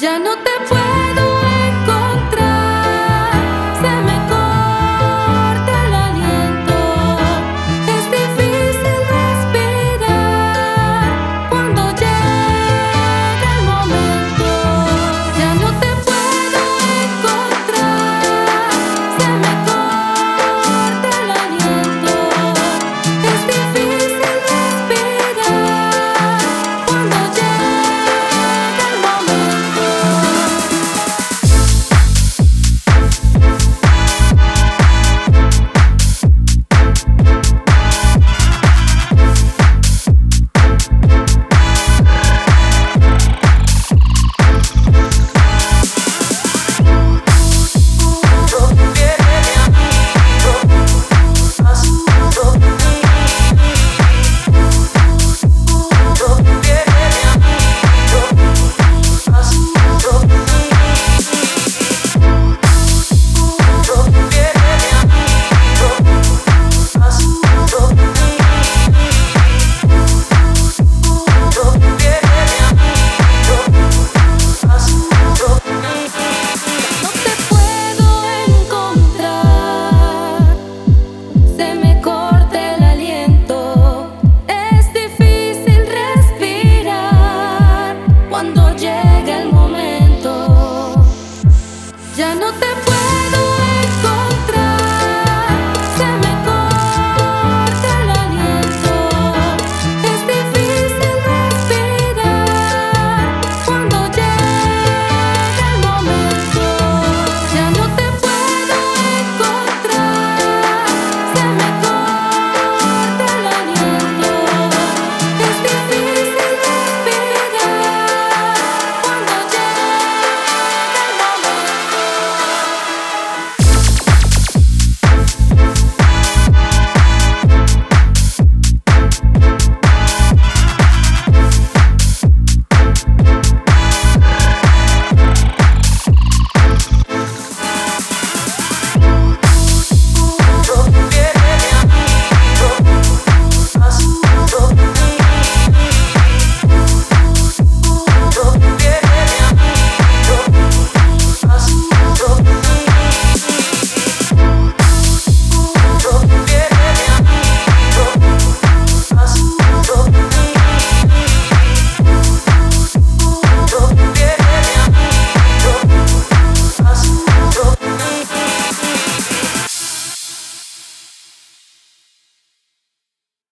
Ya no te puedo